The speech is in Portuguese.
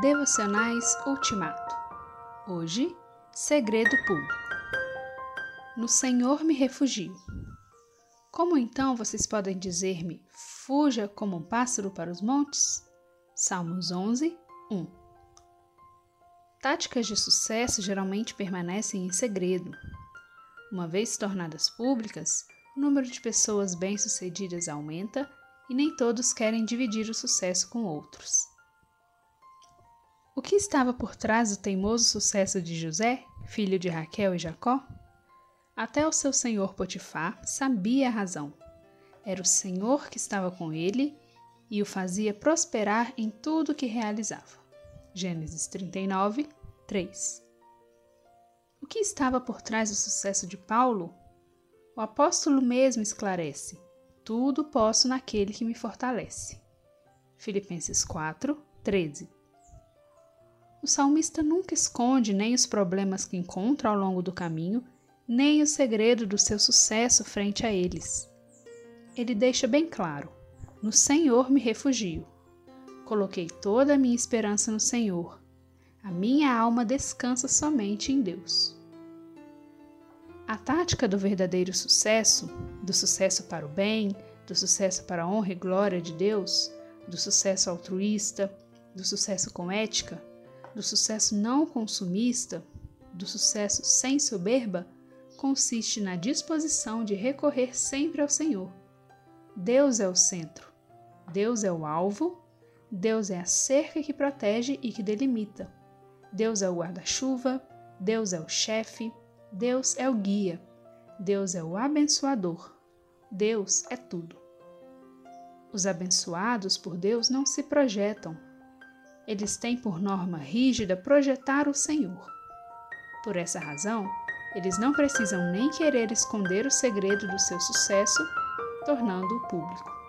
Devocionais Ultimato. Hoje, segredo público. No Senhor me refugio. Como então vocês podem dizer-me, fuja como um pássaro para os montes? Salmos 11, 1. Táticas de sucesso geralmente permanecem em segredo. Uma vez tornadas públicas, o número de pessoas bem-sucedidas aumenta e nem todos querem dividir o sucesso com outros. O que estava por trás do teimoso sucesso de José, filho de Raquel e Jacó? Até o seu senhor Potifar sabia a razão. Era o Senhor que estava com ele e o fazia prosperar em tudo que realizava. Gênesis 39, 3. O que estava por trás do sucesso de Paulo? O apóstolo mesmo esclarece: tudo posso naquele que me fortalece. Filipenses 4, 13. O salmista nunca esconde nem os problemas que encontra ao longo do caminho, nem o segredo do seu sucesso frente a eles. Ele deixa bem claro: No Senhor me refugio. Coloquei toda a minha esperança no Senhor. A minha alma descansa somente em Deus. A tática do verdadeiro sucesso, do sucesso para o bem, do sucesso para a honra e glória de Deus, do sucesso altruísta, do sucesso com ética, do sucesso não consumista, do sucesso sem soberba, consiste na disposição de recorrer sempre ao Senhor. Deus é o centro, Deus é o alvo, Deus é a cerca que protege e que delimita. Deus é o guarda-chuva, Deus é o chefe, Deus é o guia, Deus é o abençoador, Deus é tudo. Os abençoados por Deus não se projetam, eles têm por norma rígida projetar o Senhor. Por essa razão, eles não precisam nem querer esconder o segredo do seu sucesso, tornando-o público.